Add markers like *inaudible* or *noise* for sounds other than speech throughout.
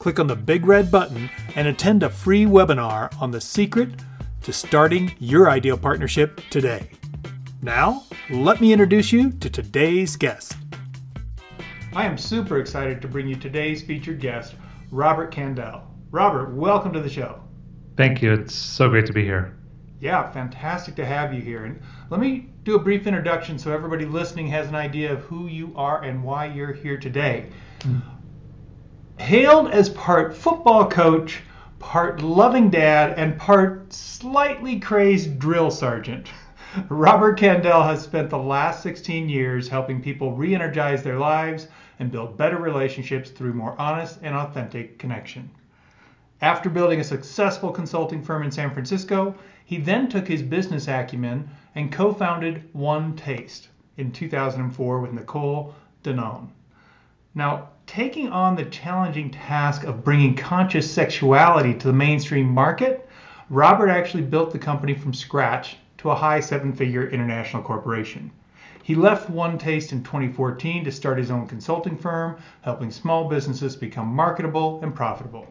click on the big red button and attend a free webinar on the secret to starting your ideal partnership today. Now, let me introduce you to today's guest. I am super excited to bring you today's featured guest, Robert Kandell. Robert, welcome to the show. Thank you. It's so great to be here. Yeah, fantastic to have you here. And let me do a brief introduction so everybody listening has an idea of who you are and why you're here today. Mm hailed as part football coach, part loving dad, and part slightly crazed drill sergeant. *laughs* Robert Kandell has spent the last 16 years helping people re energize their lives and build better relationships through more honest and authentic connection. After building a successful consulting firm in San Francisco, he then took his business acumen and co founded One Taste in 2004 with Nicole Daedone. Now, taking on the challenging task of bringing conscious sexuality to the mainstream market, Robert actually built the company from scratch to a high seven figure international corporation. He left One Taste in 2014 to start his own consulting firm, helping small businesses become marketable and profitable.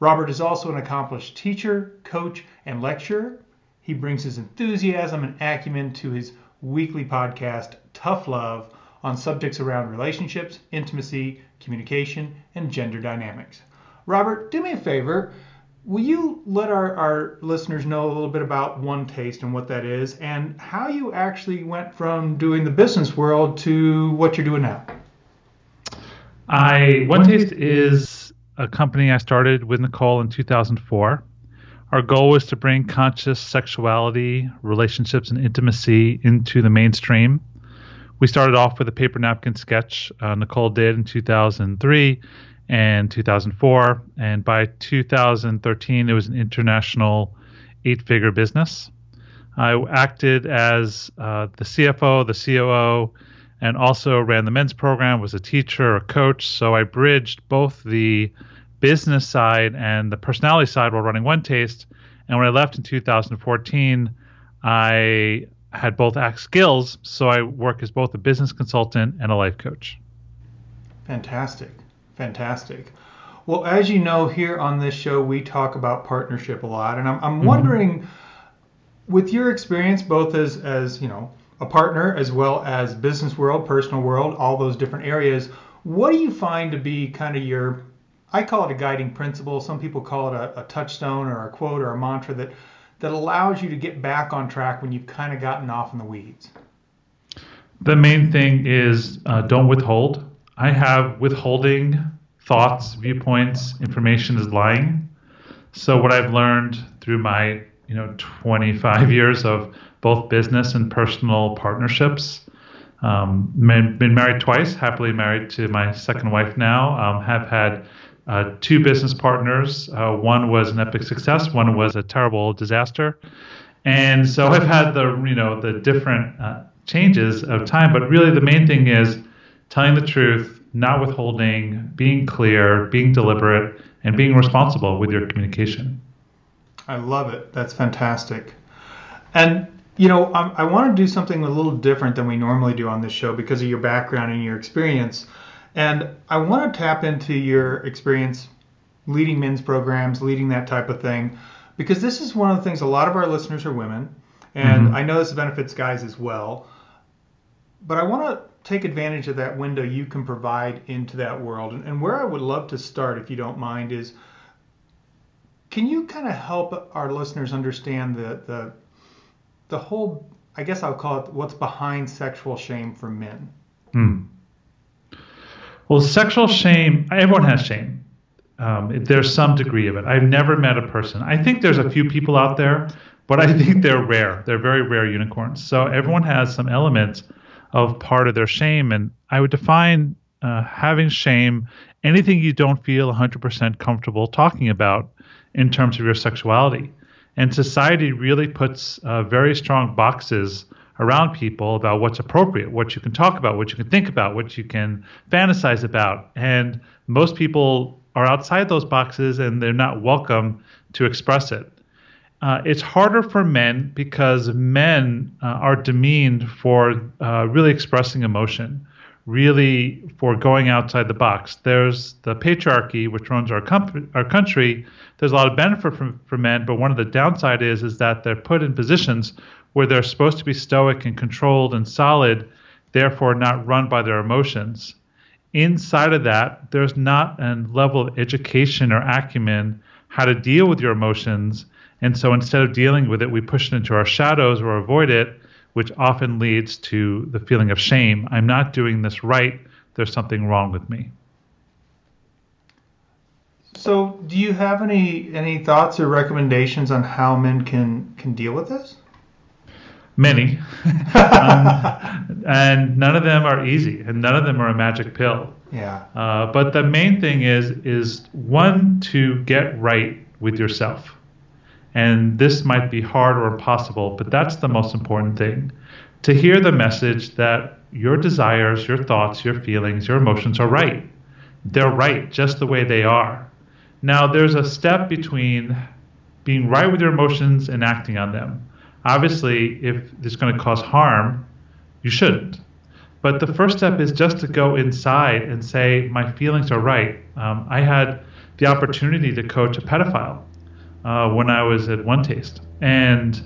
Robert is also an accomplished teacher, coach, and lecturer. He brings his enthusiasm and acumen to his weekly podcast, Tough Love, on subjects around relationships, intimacy, communication, and gender dynamics. Robert, do me a favor. Will you let our, our listeners know a little bit about One Taste and what that is and how you actually went from doing the business world to what you're doing now? I One Taste is a company I started with Nicole in 2004. Our goal was to bring conscious sexuality, relationships, and intimacy into the mainstream we started off with a paper napkin sketch uh, Nicole did in 2003 and 2004. And by 2013, it was an international eight figure business. I acted as uh, the CFO, the COO, and also ran the men's program, was a teacher, a coach. So I bridged both the business side and the personality side while running One Taste. And when I left in 2014, I had both act skills, so I work as both a business consultant and a life coach. Fantastic. Fantastic. Well, as you know, here on this show, we talk about partnership a lot, and I'm, I'm mm-hmm. wondering, with your experience, both as as you know a partner as well as business world, personal world, all those different areas, what do you find to be kind of your I call it a guiding principle. Some people call it a, a touchstone or a quote or a mantra that that allows you to get back on track when you've kind of gotten off in the weeds? The main thing is uh, don't withhold. I have withholding thoughts, viewpoints, information is lying. So what I've learned through my you know 25 years of both business and personal partnerships. Um, been married twice, happily married to my second wife now. Um, have had uh, two business partners. Uh, one was an epic success. One was a terrible disaster. And so I've had the you know the different uh, changes of time, but really the main thing is telling the truth, not withholding, being clear, being deliberate, and being responsible with your communication. I love it. That's fantastic. And you know, I, I want to do something a little different than we normally do on this show because of your background and your experience. And I want to tap into your experience leading men's programs, leading that type of thing, because this is one of the things a lot of our listeners are women, and mm-hmm. I know this benefits guys as well. But I want to take advantage of that window you can provide into that world. And, and where I would love to start, if you don't mind, is can you kind of help our listeners understand the, the, the whole, I guess I'll call it what's behind sexual shame for men? Mm. Well, sexual shame, everyone has shame. Um, there's some degree of it. I've never met a person. I think there's a few people out there, but I think they're rare. They're very rare unicorns. So everyone has some elements of part of their shame. And I would define uh, having shame anything you don't feel 100% comfortable talking about in terms of your sexuality. And society really puts uh, very strong boxes around people about what's appropriate, what you can talk about, what you can think about, what you can fantasize about. And most people are outside those boxes and they're not welcome to express it. Uh, it's harder for men because men uh, are demeaned for uh, really expressing emotion, really for going outside the box. There's the patriarchy, which runs our, our country. There's a lot of benefit for, for men, but one of the downside is is that they're put in positions where they're supposed to be stoic and controlled and solid, therefore not run by their emotions. Inside of that, there's not a level of education or acumen how to deal with your emotions. And so instead of dealing with it, we push it into our shadows or avoid it, which often leads to the feeling of shame. I'm not doing this right. There's something wrong with me. So, do you have any any thoughts or recommendations on how men can can deal with this? Many, *laughs* um, and none of them are easy, and none of them are a magic pill. Yeah. Uh, but the main thing is is one to get right with yourself, and this might be hard or impossible, but that's the most important thing. To hear the message that your desires, your thoughts, your feelings, your emotions are right. They're right just the way they are. Now, there's a step between being right with your emotions and acting on them. Obviously, if it's going to cause harm, you shouldn't. But the first step is just to go inside and say, my feelings are right. Um, I had the opportunity to coach a pedophile uh, when I was at One Taste, and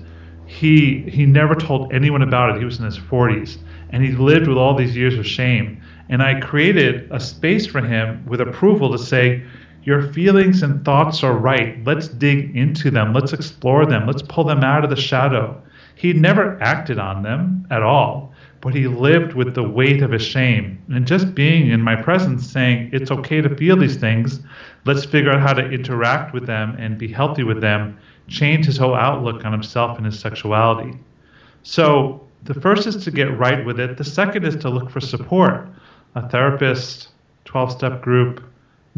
he he never told anyone about it. He was in his 40s, and he lived with all these years of shame. And I created a space for him with approval to say, your feelings and thoughts are right. Let's dig into them. Let's explore them. Let's pull them out of the shadow. He never acted on them at all, but he lived with the weight of his shame. And just being in my presence saying, it's okay to feel these things, let's figure out how to interact with them and be healthy with them, changed his whole outlook on himself and his sexuality. So the first is to get right with it. The second is to look for support a therapist, 12 step group,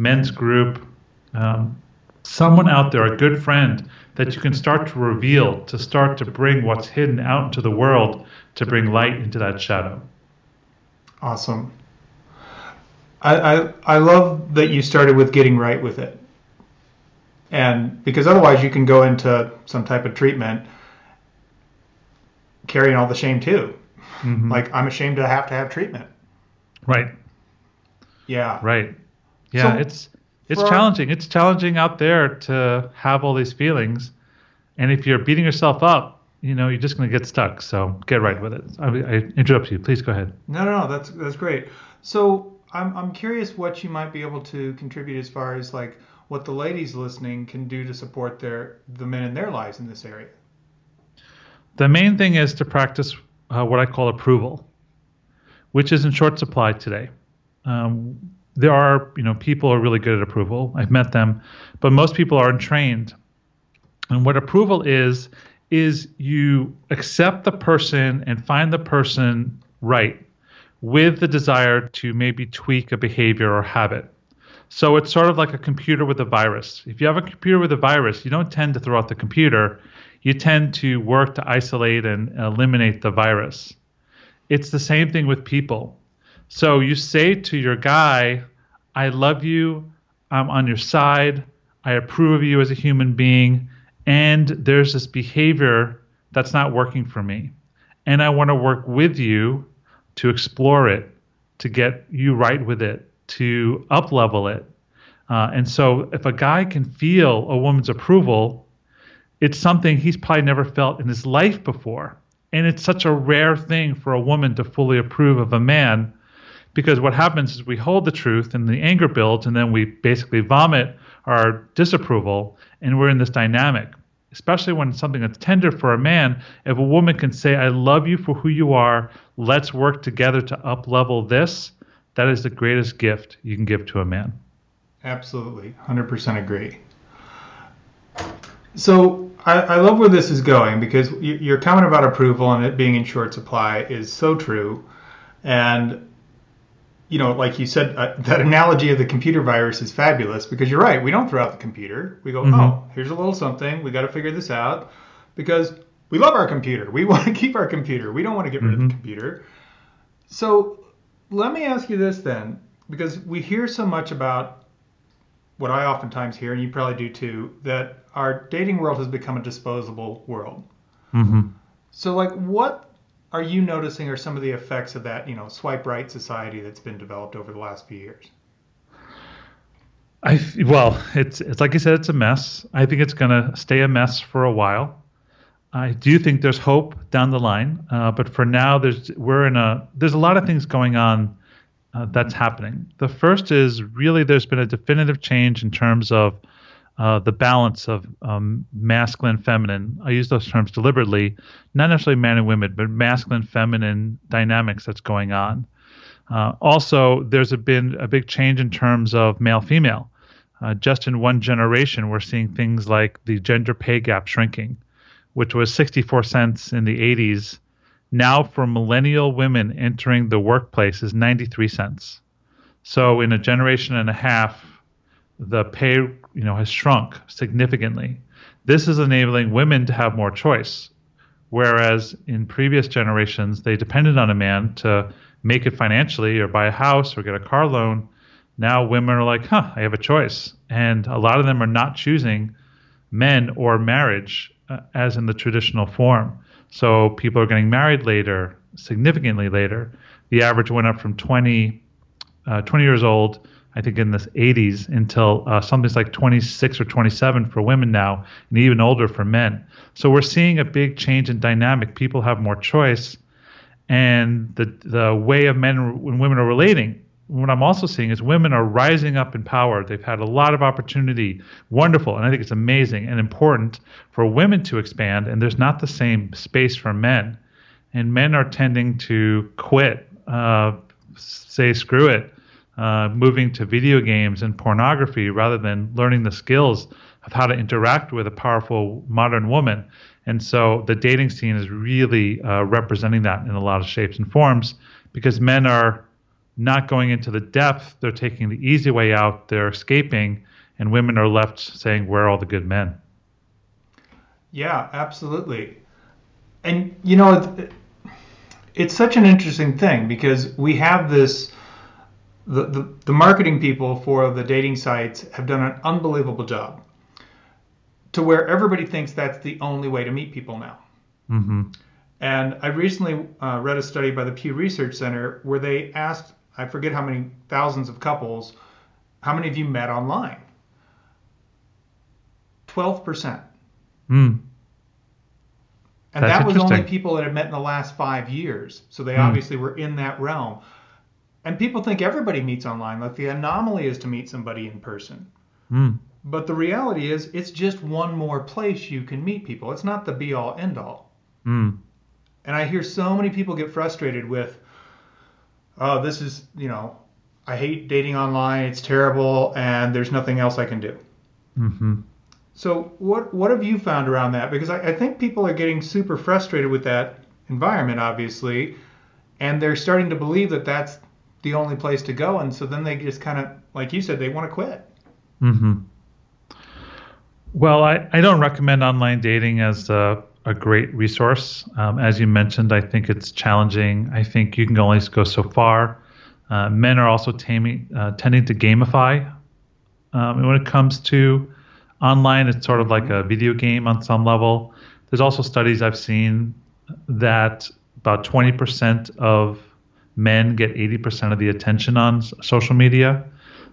men's group, um, someone out there, a good friend that you can start to reveal, to start to bring what's hidden out into the world, to bring light into that shadow. Awesome. I, I, I love that you started with getting right with it. And because otherwise you can go into some type of treatment carrying all the shame too. Mm-hmm. Like I'm ashamed to have to have treatment. Right. Yeah. Right. Yeah, so it's it's challenging. Our, it's challenging out there to have all these feelings, and if you're beating yourself up, you know, you're just going to get stuck. So get right with it. I, I interrupt you. Please go ahead. No, no, no. That's that's great. So I'm I'm curious what you might be able to contribute as far as like what the ladies listening can do to support their the men in their lives in this area. The main thing is to practice uh, what I call approval, which is in short supply today. Um, there are you know people are really good at approval. I've met them, but most people aren't trained. And what approval is is you accept the person and find the person right with the desire to maybe tweak a behavior or habit. So it's sort of like a computer with a virus. If you have a computer with a virus, you don't tend to throw out the computer. You tend to work to isolate and eliminate the virus. It's the same thing with people. So you say to your guy, I love you, I'm on your side, I approve of you as a human being, and there's this behavior that's not working for me. And I want to work with you to explore it, to get you right with it, to up level it. Uh, and so if a guy can feel a woman's approval, it's something he's probably never felt in his life before. And it's such a rare thing for a woman to fully approve of a man because what happens is we hold the truth and the anger builds and then we basically vomit our disapproval and we're in this dynamic. Especially when it's something that's tender for a man if a woman can say i love you for who you are let's work together to up level this that is the greatest gift you can give to a man. Absolutely. 100% agree. So I, I love where this is going because your comment about approval and it being in short supply is so true. And you know, like you said, uh, that analogy of the computer virus is fabulous because you're right. We don't throw out the computer. We go, Mhm. oh, here's a little something. We got to figure this out because we love our computer. We *laughs* want to keep our computer. We don't want to get rid of Mhm. the computer. So let me ask you this then, because we hear so much about what I oftentimes hear, and you probably do too, that our dating world has become a disposable world. hmm So, like, what are you noticing are some of the effects of that, you know, swipe right society that's been developed over the last few years? I well, it's it's like I said, it's a mess. I think it's going to stay a mess for a while. I do think there's hope down the line, uh, but for now, there's we're in a there's a lot of things going on uh, that's happening. The first is really there's been a definitive change in terms of uh, the balance of um, masculine, feminine. I use those terms deliberately, not necessarily men and women, but masculine, feminine dynamics that's going on. Uh, also, there's a, been a big change in terms of male female. Uh, just in one generation, we're seeing things like the gender pay gap shrinking, which was 64 cents in the 80s. Now, for millennial women entering the workplace, is 93 cents. So, in a generation and a half, the pay you know has shrunk significantly. This is enabling women to have more choice, whereas in previous generations they depended on a man to make it financially or buy a house or get a car loan. Now women are like, huh, I have a choice, and a lot of them are not choosing men or marriage uh, as in the traditional form. So people are getting married later, significantly later. The average went up from 20, uh, 20 years old I think in the 80s until uh, something's like 26 or 27 for women now, and even older for men. So we're seeing a big change in dynamic. People have more choice, and the the way of men and women are relating. What I'm also seeing is women are rising up in power. They've had a lot of opportunity, wonderful, and I think it's amazing and important for women to expand. And there's not the same space for men, and men are tending to quit, uh, say screw it uh, moving to video games and pornography rather than learning the skills of how to interact with a powerful modern woman. And so the dating scene is really uh, representing that in a lot of shapes and forms because men are not going into the depth, they're taking the easy way out, they're escaping, and women are left saying, Where are all the good men? Yeah, absolutely. And, you know, it, it's such an interesting thing because we have this the, the, the marketing people for the dating sites have done an unbelievable job to where everybody thinks that's the only way to meet people now. Mm-hmm. And I recently uh, read a study by the Pew Research Center where they asked, I forget how many thousands of couples, how many of you met online? 12%. Mm. And That's that was only people that had met in the last five years. So they Hmm. obviously were in that realm. And people think everybody meets online, like the anomaly is to meet somebody in person. Mm. But the reality is, it's just one more place you can meet people. It's not the be all end all. Mm. And I hear so many people get frustrated with, oh, this is, you know, I hate dating online. It's terrible, and there's nothing else I can do. Mm-hmm. So what what have you found around that? Because I, I think people are getting super frustrated with that environment, obviously, and they're starting to believe that that's the only place to go, and so then they just kind of, like you said, they want to quit. Mm-hmm. Well, I, I don't recommend online dating as a, a great resource. Um, as you mentioned, I think it's challenging. I think you can only go so far. Uh, men are also taming, uh, tending to gamify. Um, and when it comes to online, it's sort of like a video game on some level. There's also studies I've seen that about 20% of men get 80% of the attention on social media.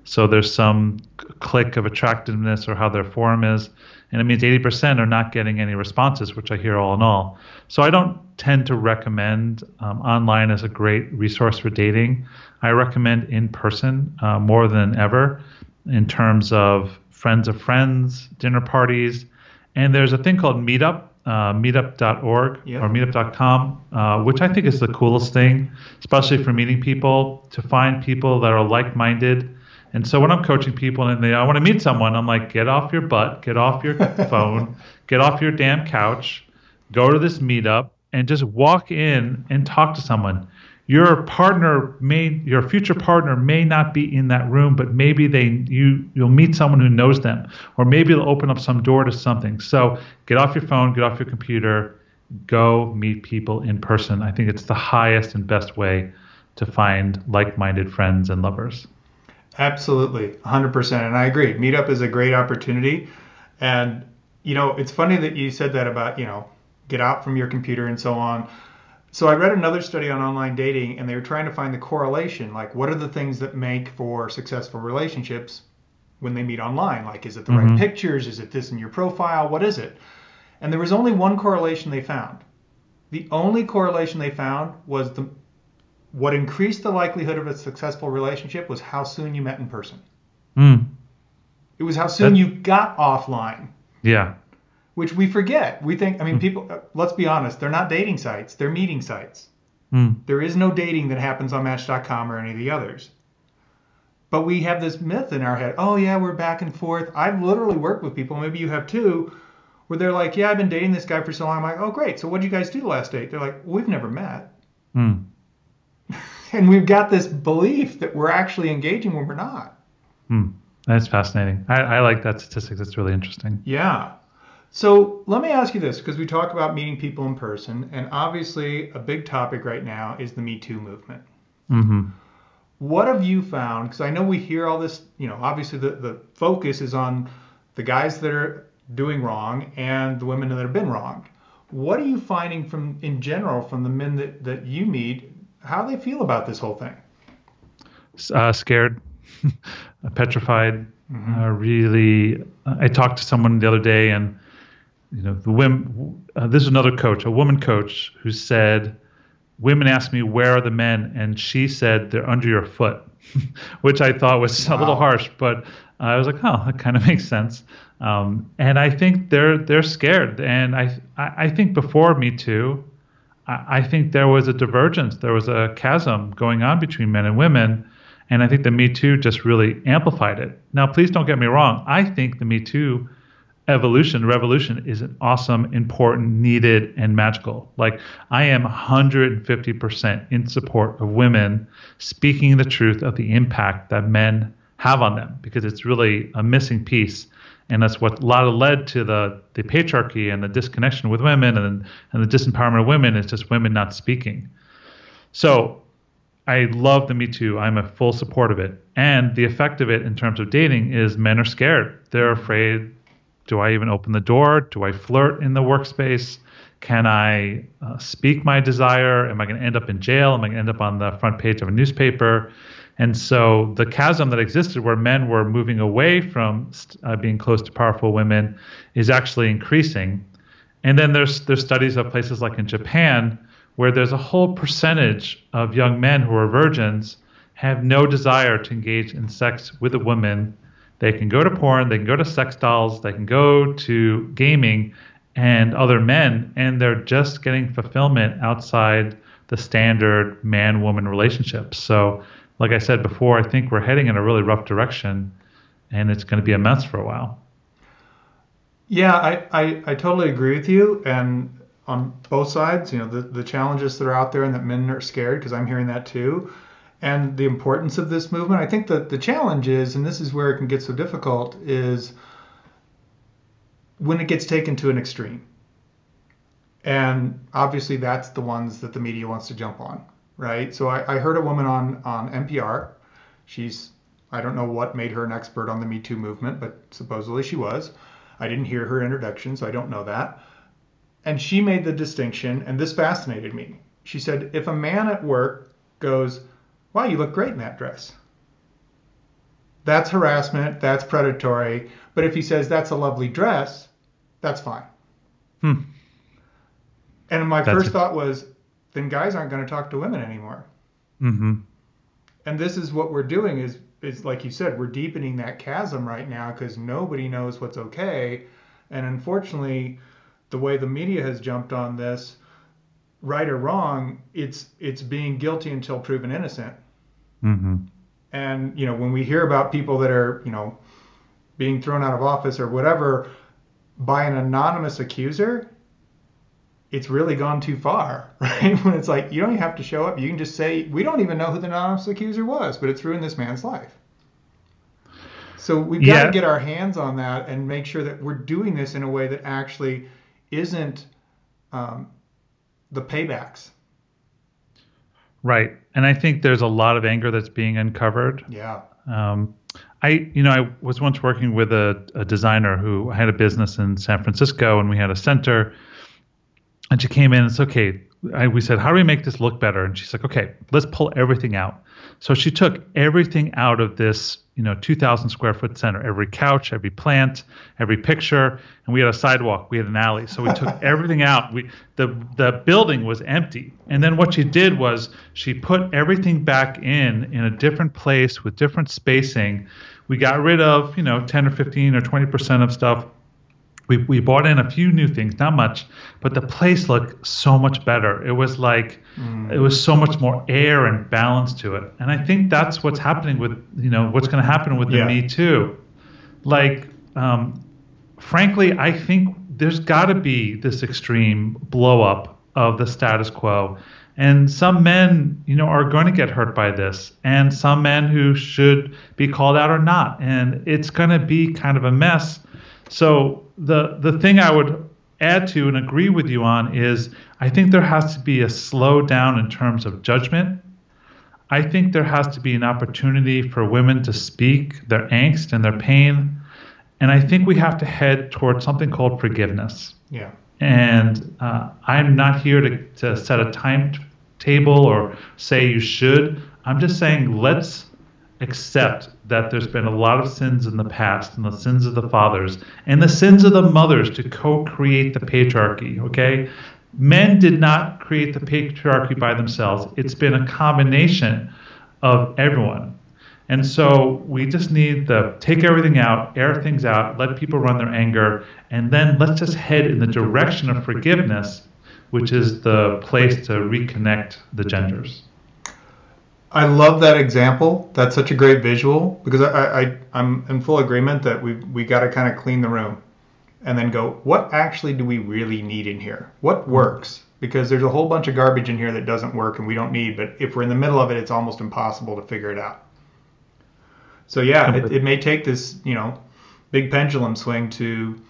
So there's some click of attractiveness or how their form is, and it means 80% are not getting any responses, which I hear all in all. So I don't tend to recommend um, online as a great resource for dating. I recommend in person uh, more than ever in terms of friends of friends, dinner parties, and there's a thing called Meetup, uh, meetup.org Yeah. or meetup.com, uh, which I think is the coolest thing, especially for meeting people, to find people that are like minded. And so when I'm coaching people and they I want to meet someone, I'm like, get off your butt, get off your *laughs* phone, get off your damn couch, go to this meetup and just walk in and talk to someone. Your partner may your future partner may not be in that room but maybe they you you'll meet someone who knows them or maybe they'll open up some door to something. So get off your phone get off your computer go meet people in person. I think it's the highest and best way to find like-minded friends and lovers. Absolutely 100% and i agree. Meetup is a great opportunity and you know it's funny that you said that about you know get out from your computer and so on so I read another study on online dating, and they were trying to find the correlation. Like, what are the things that make for successful relationships when they meet online? Like, is it the mm-hmm. right pictures? Is it this in your profile? What is it? And there was only one correlation they found. The only correlation they found was the what increased the likelihood of a successful relationship was how soon you met in person. Mm. It was how soon that, you got offline. Yeah which we forget. We think, I mean, hmm. people, uh, let's be honest, they're not dating sites, they're meeting sites. Mm. There is no dating that happens on Match.com or any of the others. But we have this myth in our head oh, yeah, we're back and forth. I've literally worked with people, maybe you have too, where they're like, yeah, I've been dating this guy for so long. I'm like, oh, great. So what did you guys do the last date? They're like, we've never met. Mm. *laughs* and we've got this belief that we're actually engaging when we're not. Mm. That's fascinating. I, I like that statistic. That's really interesting. Yeah. So let me ask you this because we talk about meeting people in person, and obviously a big topic right now is the Me Too movement. Mm-hmm. What have you found? Because I know we hear all this, you know, obviously the, the focus is on the guys that are doing wrong and the women that have been wronged. What are you finding from, in general, from the men that, that you meet, how do they feel about this whole thing? Uh, scared, *laughs* petrified, mm-hmm. uh, really. I talked to someone the other day and you know, the women. Uh, this is another coach, a woman coach, who said, "Women ask me where are the men," and she said they're under your foot, *laughs* which I thought was wow. a little harsh, but I was like, "Oh, that kind of *laughs* makes sense." Um, and I think they're they're scared, and I I, I think before Me Too, I, I think there was a divergence, there was a chasm going on between men and women. And I think the Me Too just really amplified it. Now, please don't get me wrong. I think the Me Too evolution, revolution is an awesome, important, needed, and magical. Like I am 150% in support of women speaking the truth of the impact that men have on them because it's really a missing piece. And that's what a lot of led to the, the patriarchy and the disconnection with women and, and the disempowerment of women is just women not speaking. So I love the Me Too. I'm a full support of it. And the effect of it in terms of dating is men are scared. They're afraid do I even open the door? Do I flirt in the workspace? Can I uh, speak my desire? Am I going to end up in jail? Am I going to end up on the front page of a newspaper? And so the chasm that existed where men were moving away from uh, being close to powerful women is actually increasing. And then there's there's studies of places like in Japan where there's a whole percentage of young men who are virgins have no desire to engage in sex with a woman they can go to porn, they can go to sex dolls, they can go to gaming and other men, and they're just getting fulfillment outside the standard man woman relationships. So, like I said before, I think we're heading in a really rough direction, and it's going to be a mess for a while. Yeah, I, I, I totally agree with you. And on both sides, you know, the, the challenges that are out there and that men are scared, because I'm hearing that too and the importance of this movement. I think that the challenge is, and this is where it can get so difficult, is when it gets taken to an extreme. And obviously, that's the ones that the media wants to jump on, right? So I, I heard a woman on on NPR. She's I don't know what made her an expert on the Me Too movement, but supposedly she was. I didn't hear her introduction, so I don't know that. And she made the distinction, and this fascinated me. She said, if a man at work goes, wow, you look great in that dress. That's harassment, that's predatory. But if he says that's a lovely dress, that's fine. Hmm. And my that's first a... thought was, then guys aren't going to talk to women anymore. Mm-hmm. And this is what we're doing is is like you said, we're deepening that chasm right now because nobody knows what's okay. And unfortunately, the way the media has jumped on this, right or wrong, it's it's being guilty until proven innocent. Mm-hmm. And you know, when we hear about people that are you know being thrown out of office or whatever by an anonymous accuser, it's really gone too far, *laughs* right? When it's like you don't even have to show up. You can just say we don't even know who the anonymous accuser was, but it's ruined this man's life. So we've got Yeah. to get our hands on that and make sure that we're doing this in a way that actually isn't um, the paybacks. Right. And I think there's a lot of anger that's being uncovered. Yeah. Um, I, you know, I was once working with a, a designer who had a business in San Francisco, and we had a center. And she came in and said, "Okay." I, we said, "How do we make this look better?" And she's like, "Okay, let's pull everything out." So she took everything out of this, you know, 2,000 square foot center. Every couch, every plant, every picture, and we had a sidewalk, we had an alley. So we took *laughs* everything out. We the the building was empty. And then what she did was she put everything back in in a different place with different spacing. We got rid of, you know, 10 or 15 or 20 percent of stuff we, we bought in a few new things, not much, but the place looked so much better. It was like it was so much more air and balance to it. And I think that's what's happening with you know what's going to happen with the Yeah. Me Too. Like, um, frankly, I think there's got to be this extreme blow up of the status quo. And some men, you know, are going to get hurt by this, and some men who should be called out are not. And it's going to be kind of a mess. So the the thing I would add to and agree with you on is I think there has to be a slowdown in terms of judgment. I think there has to be an opportunity for women to speak their angst and their pain. And I think we have to head towards something called forgiveness. Yeah. And uh, I'm not here to, to set a timetable or say you should. I'm just saying let's accept that there's been a lot of sins in the past and the sins of the fathers and the sins of the mothers to co-create the patriarchy okay? Men did not create the patriarchy by themselves. It's been a combination of everyone. And so we just need to take everything out air things out let people run their anger and then let's just head in the direction of forgiveness which is the place to reconnect the genders I love that example. That's such a great visual because I, I I'm in full agreement that we we got to kind of clean the room, and then go. What actually do we really need in here? What works? Because there's a whole bunch of garbage in here that doesn't work and we don't need. But if we're in the middle of it, it's almost impossible to figure it out. So yeah, it, it may take this you know big pendulum swing to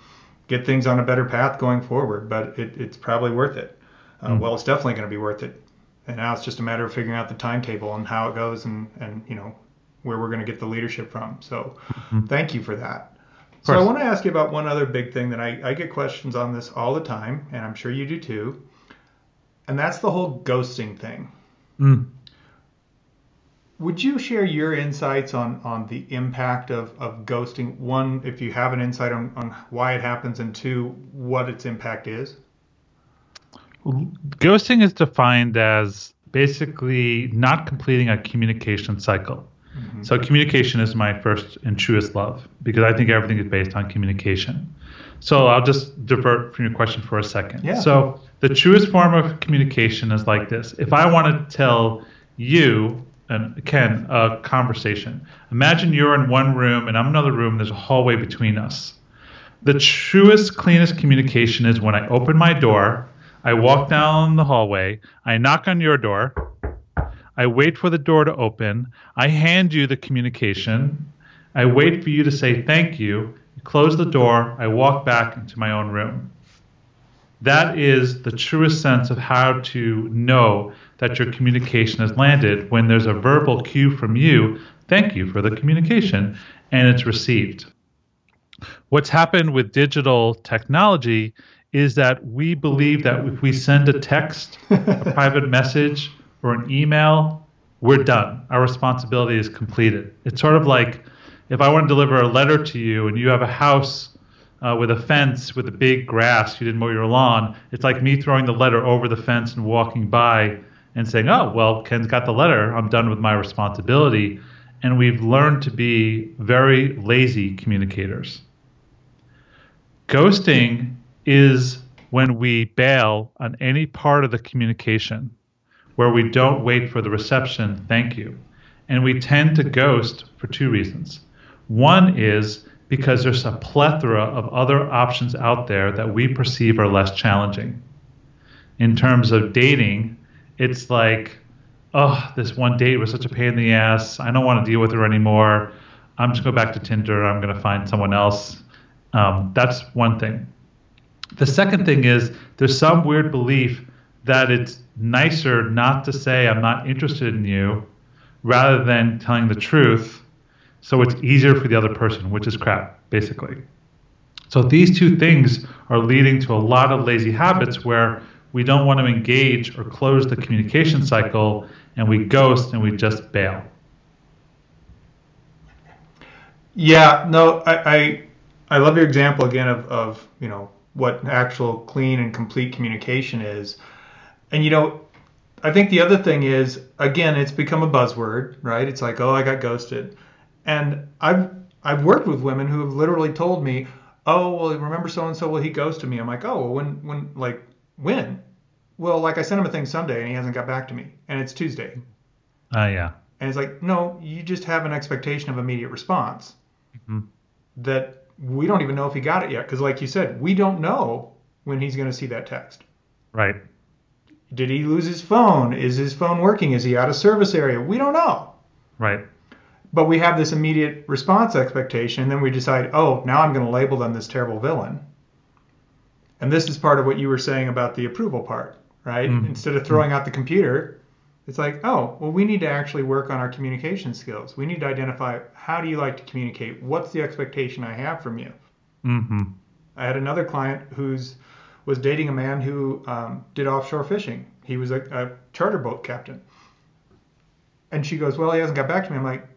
get things on a better path going forward, but it, it's probably worth it. Uh, Well, it's definitely going to be worth it and now it's just a matter of figuring out the timetable and how it goes and and you know where we're going to get the leadership from. So thank you for that. So i want to ask you about one other big thing that I, I get questions on this all the time and i'm sure you do too and that's the whole ghosting thing. Mm. would you share your insights on on the impact of of ghosting? One if you have an insight on, on why it happens and two what its impact is Ghosting is defined as basically not completing a communication cycle. Mm-hmm. So communication is my first and truest love because I think everything is based on communication. So I'll just divert from your question for a second. Yeah. So the truest form of communication is like this. If I want to tell you and Ken a conversation, imagine you're in one room and I'm in another room. There's a hallway between us. The truest, cleanest communication is when I open my door, I walk down the hallway, I knock on your door, I wait for the door to open, I hand you the communication, I wait for you to say thank you, close the door, I walk back into my own room. That is the truest sense of how to know that your communication has landed when there's a verbal cue from you, thank you for the communication, and it's received. What's happened with digital technology is that we believe that if we send a text, a *laughs* private message, or an email, we're done. Our responsibility is completed. It's sort of like if I want to deliver a letter to you and you have a house uh, with a fence with a big grass, you didn't mow your lawn, it's like me throwing the letter over the fence and walking by and saying, oh, well, Ken's got the letter. I'm done with my responsibility. And we've learned to be very lazy communicators. Ghosting is when we bail on any part of the communication where we don't wait for the reception, thank you. And we tend to ghost for two reasons. One is because there's a plethora of other options out there that we perceive are less challenging. in terms of dating, it's like, oh, this one date was such a pain in the ass. I don't want to deal with her anymore. I'm just going back to Tinder. I'm going to find someone else. Um, that's one thing. The second thing is there's some weird belief that it's nicer not to say I'm not interested in you rather than telling the truth so it's easier for the other person, which is crap, basically. So these two things are leading to a lot of lazy habits where we don't want to engage or close the communication cycle and we ghost and we just bail. Yeah, no, I, I, I love your example again of, of, you know, what actual clean and complete communication is. And, you know, I think the other thing is, again, it's become a buzzword, right? It's like, oh, I got ghosted. And I've, I've worked with women who have literally told me, oh, well, remember so and so? Well, he ghosted me. I'm like, oh, well, when, when, like, when? Well, like I sent him a thing Sunday and he hasn't got back to me, and it's Tuesday. Ah, uh, yeah. And it's like, no, you just have an expectation of immediate response. Mm-hmm. That we don't even know if he got it yet, because like you said, we don't know when he's going to see that text. Right. Did he lose his phone? Is his phone working? Is he out of service area? We don't know. Right. But we have this immediate response expectation, and then we decide, oh, now I'm going to label them this terrible villain. And this is part of what you were saying about the approval part, right? Mm-hmm. Instead of throwing out the computer, it's like, oh, well, we need to actually work on our communication skills. We need to identify how do you like to communicate? What's the expectation I have from you? Mm-hmm. I had another client who's was dating a man who um, did offshore fishing. He was a, a charter boat captain. And she goes, well, he hasn't got back to me. I'm like,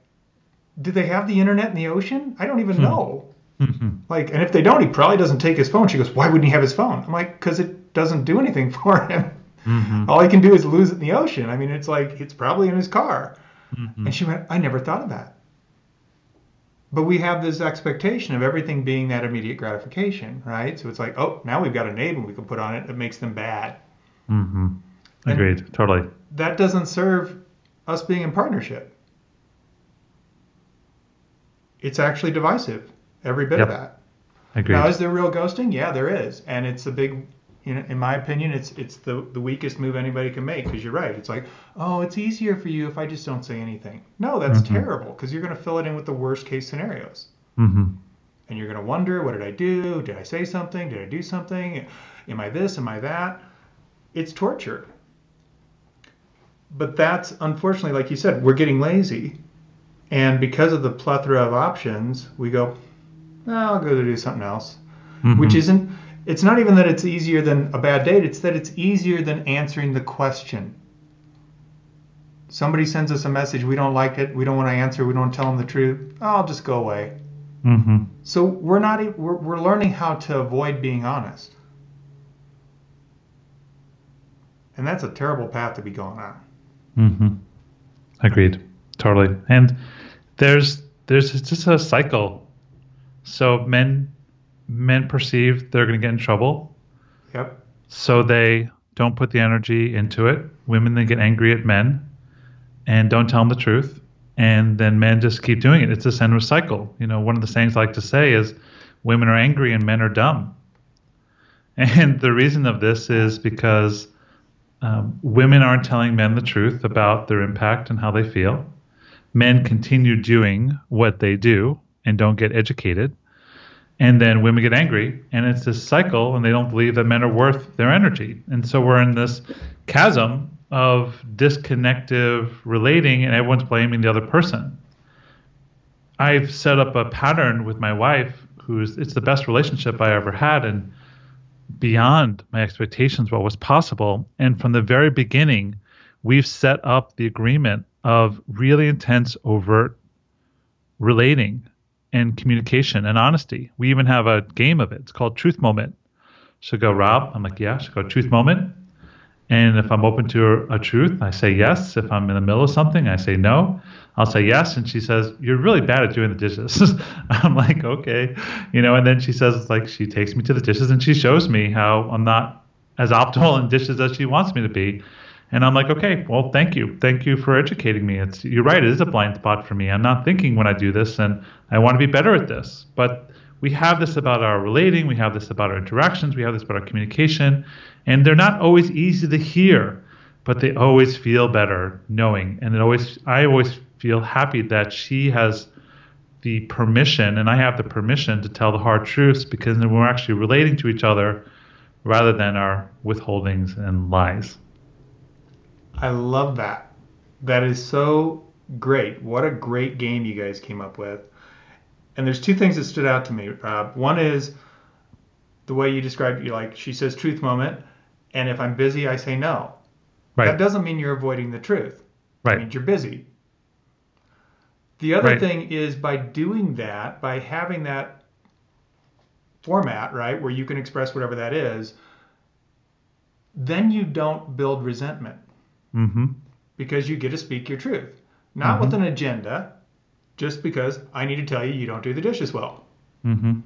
do they have the internet in the ocean? I don't even hmm. know. Mm-hmm. Like, and if they don't, he probably doesn't take his phone. She goes, why wouldn't he have his phone? I'm like, because it doesn't do anything *laughs* for him. Mm-hmm. All he can do is lose it in the ocean. I mean, it's like it's probably in his car. Mm-hmm. And she went, I never thought of that. But we have this expectation of everything being that immediate gratification, right? So it's like, oh, now we've got a name we can put on it that makes them bad. Mm-hmm. Agreed, and totally. That doesn't serve us being in partnership. It's actually divisive, every bit yep. of that. Agreed. Now, is there real ghosting? Yeah, there is, and it's a big you know, in my opinion, it's it's the the weakest move anybody can make because you're right. It's like, oh, it's easier for you if I just don't say anything. No, that's mm-hmm. terrible because you're going to fill it in with the worst case scenarios. Mm-hmm. And you're going to wonder, what did I do? Did I say something? Did I do something? Am I this? Am I that? It's torture. But that's unfortunately, like you said, we're getting lazy, and because of the plethora of options, we go, oh, I'll go to do something else, mm-hmm. which isn't it's not even that it's easier than a bad date, it's that it's easier than answering the question. Somebody sends us a message, we don't like it, we don't want to answer, we don't tell them the truth. Oh, I'll just go away. Mm-hmm. So we're not we're, we're learning how to avoid being honest, and that's a terrible path to be going on. Mm-hmm. Agreed, totally. And there's there's just a cycle. So men men perceive they're going to get in trouble. Yep. So they don't put the energy into it. Women then get angry at men and don't tell them the truth. And then men just keep doing it. It's this endless cycle. You know, one of the sayings I like to say is women are angry and men are dumb. *laughs* And the reason of this is because um, women aren't telling men the truth about their impact and how they feel. Men continue doing what they do and don't get educated and then women get angry and it's this cycle and they don't believe that men are worth their energy. And so we're in this chasm of disconnective relating and everyone's blaming the other person. I've set up a pattern with my wife who's it's the best relationship i ever had and beyond my expectations what was possible. And from the very beginning we've set up the agreement of really intense overt relating and communication and honesty. We even have a game of it. It's called Truth Moment. She'll go, Rob. I'm like, yeah. She'll go, Truth Moment. And if I'm open to a, truth, I say yes. If I'm in the middle of something, I say no. I'll say yes. And she says, You're really bad at doing the dishes. *laughs* I'm like, Okay. You know, and then she says, like, she takes me to the dishes and she shows me how I'm not as optimal in dishes as she wants me to be. And I'm like, okay, well, thank you. Thank you for educating me. It's you're right, it is a blind spot for me. I'm not thinking when I do this and I want to be better at this. But we have this about our relating, we have this about our interactions, we have this about our communication, and they're not always easy to hear, but they always feel better knowing. And it always, I always feel happy that she has the permission, and I have the permission to tell the hard truths because then we're actually relating to each other rather than our withholdings and lies. I love that. That is so great. What a great game you guys came up with. And there's two things that stood out to me, Rob. One is the way you described you like she says truth moment, and if I'm busy, I say no. Right. That doesn't mean you're avoiding the truth. Right. It means you're busy. The other Right. thing is by doing that, by having that format, right, where you can express whatever that is, then you don't build resentment Mm-hmm. because you get to speak your truth. Not with an agenda, just because I need to tell you you don't do the dishes well. Mm-hmm.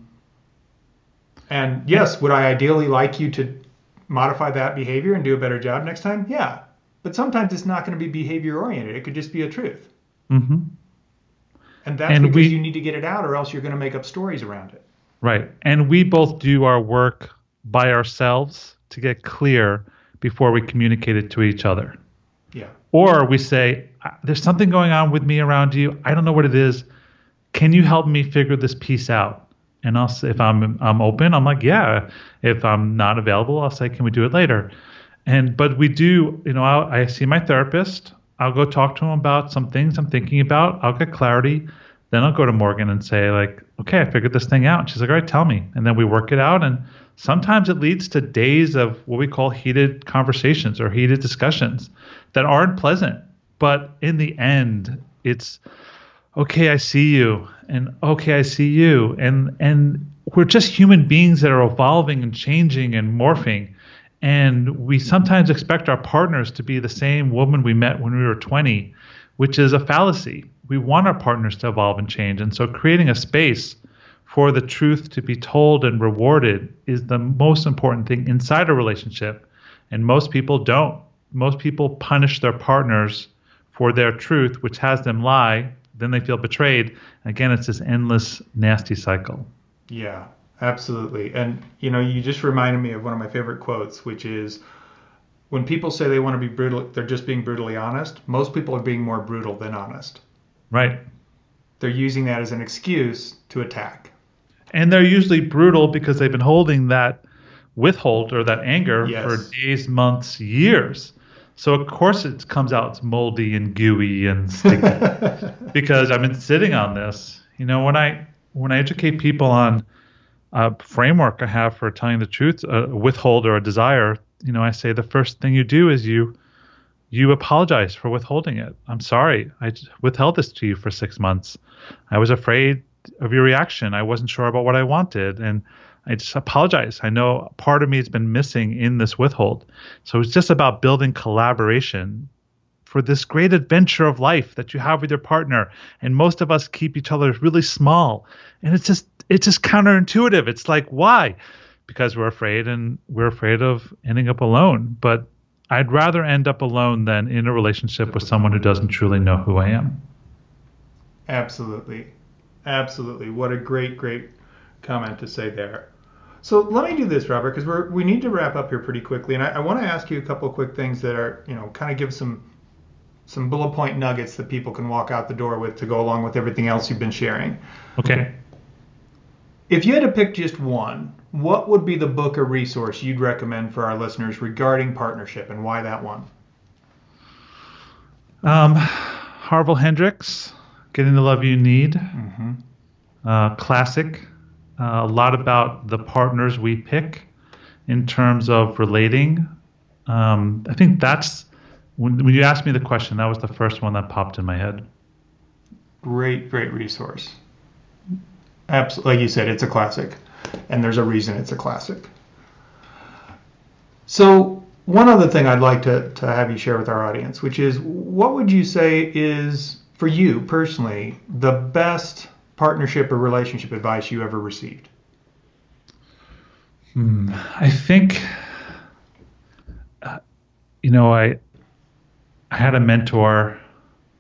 And yes, would I ideally like you to modify that behavior and do a better job next time? Yeah. But sometimes it's not going to be behavior oriented. It could just be a truth. Mm-hmm. And that's And because we- you need to get it out or else you're going to make up stories around it. Right. And we both do our work by ourselves to get clear before we communicate it to each other. Yeah. Or we say, "Ah, There's something going on with me around you. I don't know what it is. Can you help me figure this piece out? And I'll say, if I'm I'm open, I'm like, yeah. If I'm not available, I'll say, can we do it later? And but we do, you know, I'll, I see my therapist. I'll go talk to him about some things I'm thinking about. I'll get clarity. Then I'll go to Morgan and say, like, okay, I figured this thing out. She's like, all right, tell me. And then we work it out. And sometimes it leads to days of what we call heated conversations or heated discussions that aren't pleasant. But in the end, it's okay, I see you, and okay, I see you, and and we're just human beings that are evolving and changing and morphing, and we sometimes expect our partners to be the same woman we met when we were 20, which is a fallacy. We want our partners to evolve and change, and so creating a space for the truth to be told and rewarded is the most important thing inside a relationship, and most people don't. Most people punish their partners for their truth, which has them lie. Then they feel betrayed. Again, it's this endless, nasty cycle. Yeah, absolutely. And you know, you just reminded me of one of my favorite quotes, which is when people say they want to be brutal, they're just being brutally honest. Most people are being more brutal than honest. Right. They're using that as an excuse to attack. And they're usually brutal because they've been holding that withhold or that anger Yes. for days, months, years. So of course it comes out it's moldy and gooey and sticky *laughs* because I've been sitting on this. You know, when I when I educate people on a framework I have for telling the truth, a withhold or a desire, you know, I say the first thing you do is you you apologize for withholding it. I'm sorry. I withheld this to you for 6 months. I was afraid of your reaction. I wasn't sure about what I wanted and I just apologize. I know part of me has been missing in this withhold. So it's just about building collaboration for this great adventure of life that you have with your partner. And most of us keep each other really small. And it's just it's just counterintuitive. It's like why? Because we're afraid and we're afraid of ending up alone. But I'd rather end up alone than in a relationship with someone who doesn't truly know who I am. Absolutely. Absolutely. What a great, great comment to say there. So let me do this, Robert, because we're we need to wrap up here pretty quickly, and I, I want to ask you a couple of quick things that are, you know, kind of give some some bullet point nuggets that people can walk out the door with to go along with everything else you've been sharing. Okay. If you had to pick just one, what would be the book or resource you'd recommend for our listeners regarding partnership, and why that one? Um, Harville Hendrix, Getting the Love You Need. Mm-hmm. uh, classic. Uh, a lot about the partners we pick in terms of relating. Um, I think that's when, when you asked me the question, that was the first one that popped in my head. Great, great resource. Absolutely, like you said, it's a classic, and there's a reason it's a classic. So, one other thing I'd like to, to have you share with our audience, which is what would you say is, for you personally, the best partnership or relationship advice you ever received? Hmm, I think, uh, you know, I I had a mentor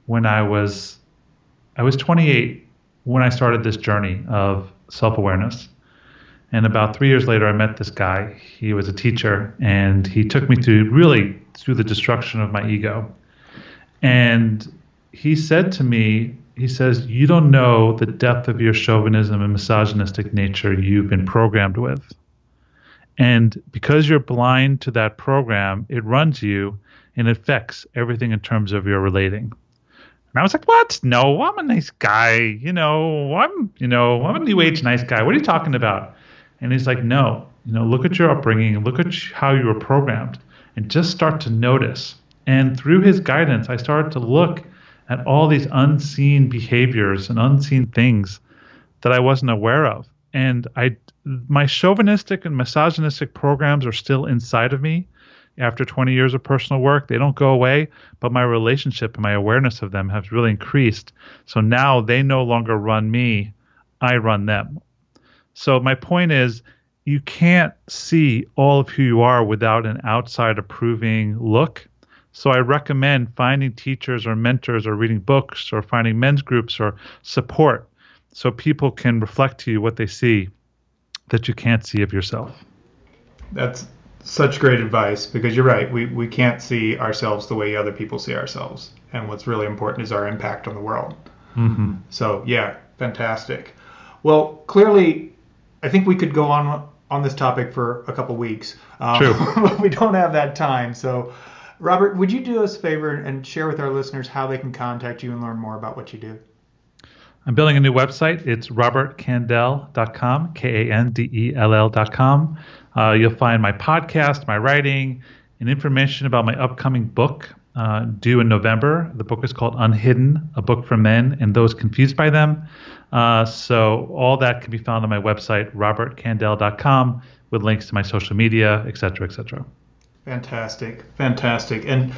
when I was I was 28 when I started this journey of self awareness. And about three years later, I met this guy. He was a teacher, and he took me to really through the destruction of my ego. And he said to me, he says, You don't know the depth of your chauvinism and misogynistic nature you've been programmed with. And because you're blind to that program, it runs you and affects everything in terms of your relating. And I was like, "What? No, I'm a nice guy. You know, I'm, you know, I'm a new age nice guy. What are you talking about?" And he's like, "No, you know, look at your upbringing, look at how you were programmed, and just start to notice." And through his guidance, I started to look at all these unseen behaviors and unseen things that I wasn't aware of. And I, my chauvinistic and misogynistic programs are still inside of me after 20 years of personal work. They don't go away, but my relationship and my awareness of them has really increased. So now they no longer run me, I run them. So my point is, you can't see all of who you are without an outside approving look. So I recommend finding teachers or mentors or reading books or finding men's groups or support so people can reflect to you what they see that you can't see of yourself. That's such great advice because you're right. We, we can't see ourselves the way other people see ourselves. And what's really important is our impact on the world. Mm-hmm. So, yeah, fantastic. Well, clearly, I think we could go on on this topic for a couple weeks. Um, True. *laughs* but we don't have that time. So, Robert, would you do us a favor and share with our listeners how they can contact you and learn more about what you do? I'm building a new website. It's robertkandell.com, K A N D E L L.com. Uh, you'll find my podcast, my writing, and information about my upcoming book uh, due in November. The book is called Unhidden, a book for men and those confused by them. Uh, so all that can be found on my website, robertkandell.com, with links to my social media, et cetera, et cetera. Fantastic, fantastic. And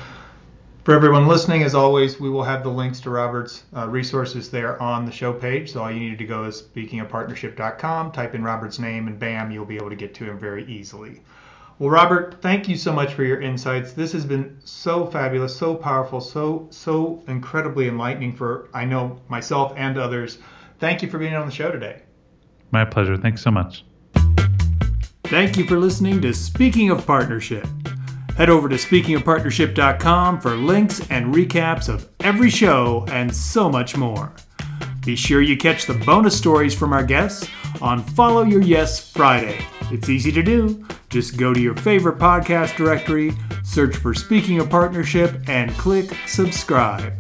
for everyone listening, as always, we will have the links to Robert's uh, resources there on the show page. So all you need to go is speakingofpartnership.com, type in Robert's name, and bam, you'll be able to get to him very easily. Well, Robert, thank you so much for your insights. This has been so fabulous, so powerful, so so incredibly enlightening for I know myself and others. Thank you for being on the show today. My pleasure. Thanks so much. Thank you for listening to Speaking of Partnership. Head over to speakingofpartnership.com for links and recaps of every show and so much more. Be sure you catch the bonus stories from our guests on Follow Your Yes Friday. It's easy to do. Just go to your favorite podcast directory, search for Speaking of Partnership, and click subscribe.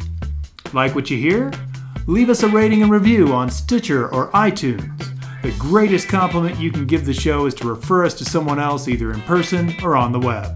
Like what you hear? Leave us a rating and review on Stitcher or iTunes. The greatest compliment you can give the show is to refer us to someone else either in person or on the web.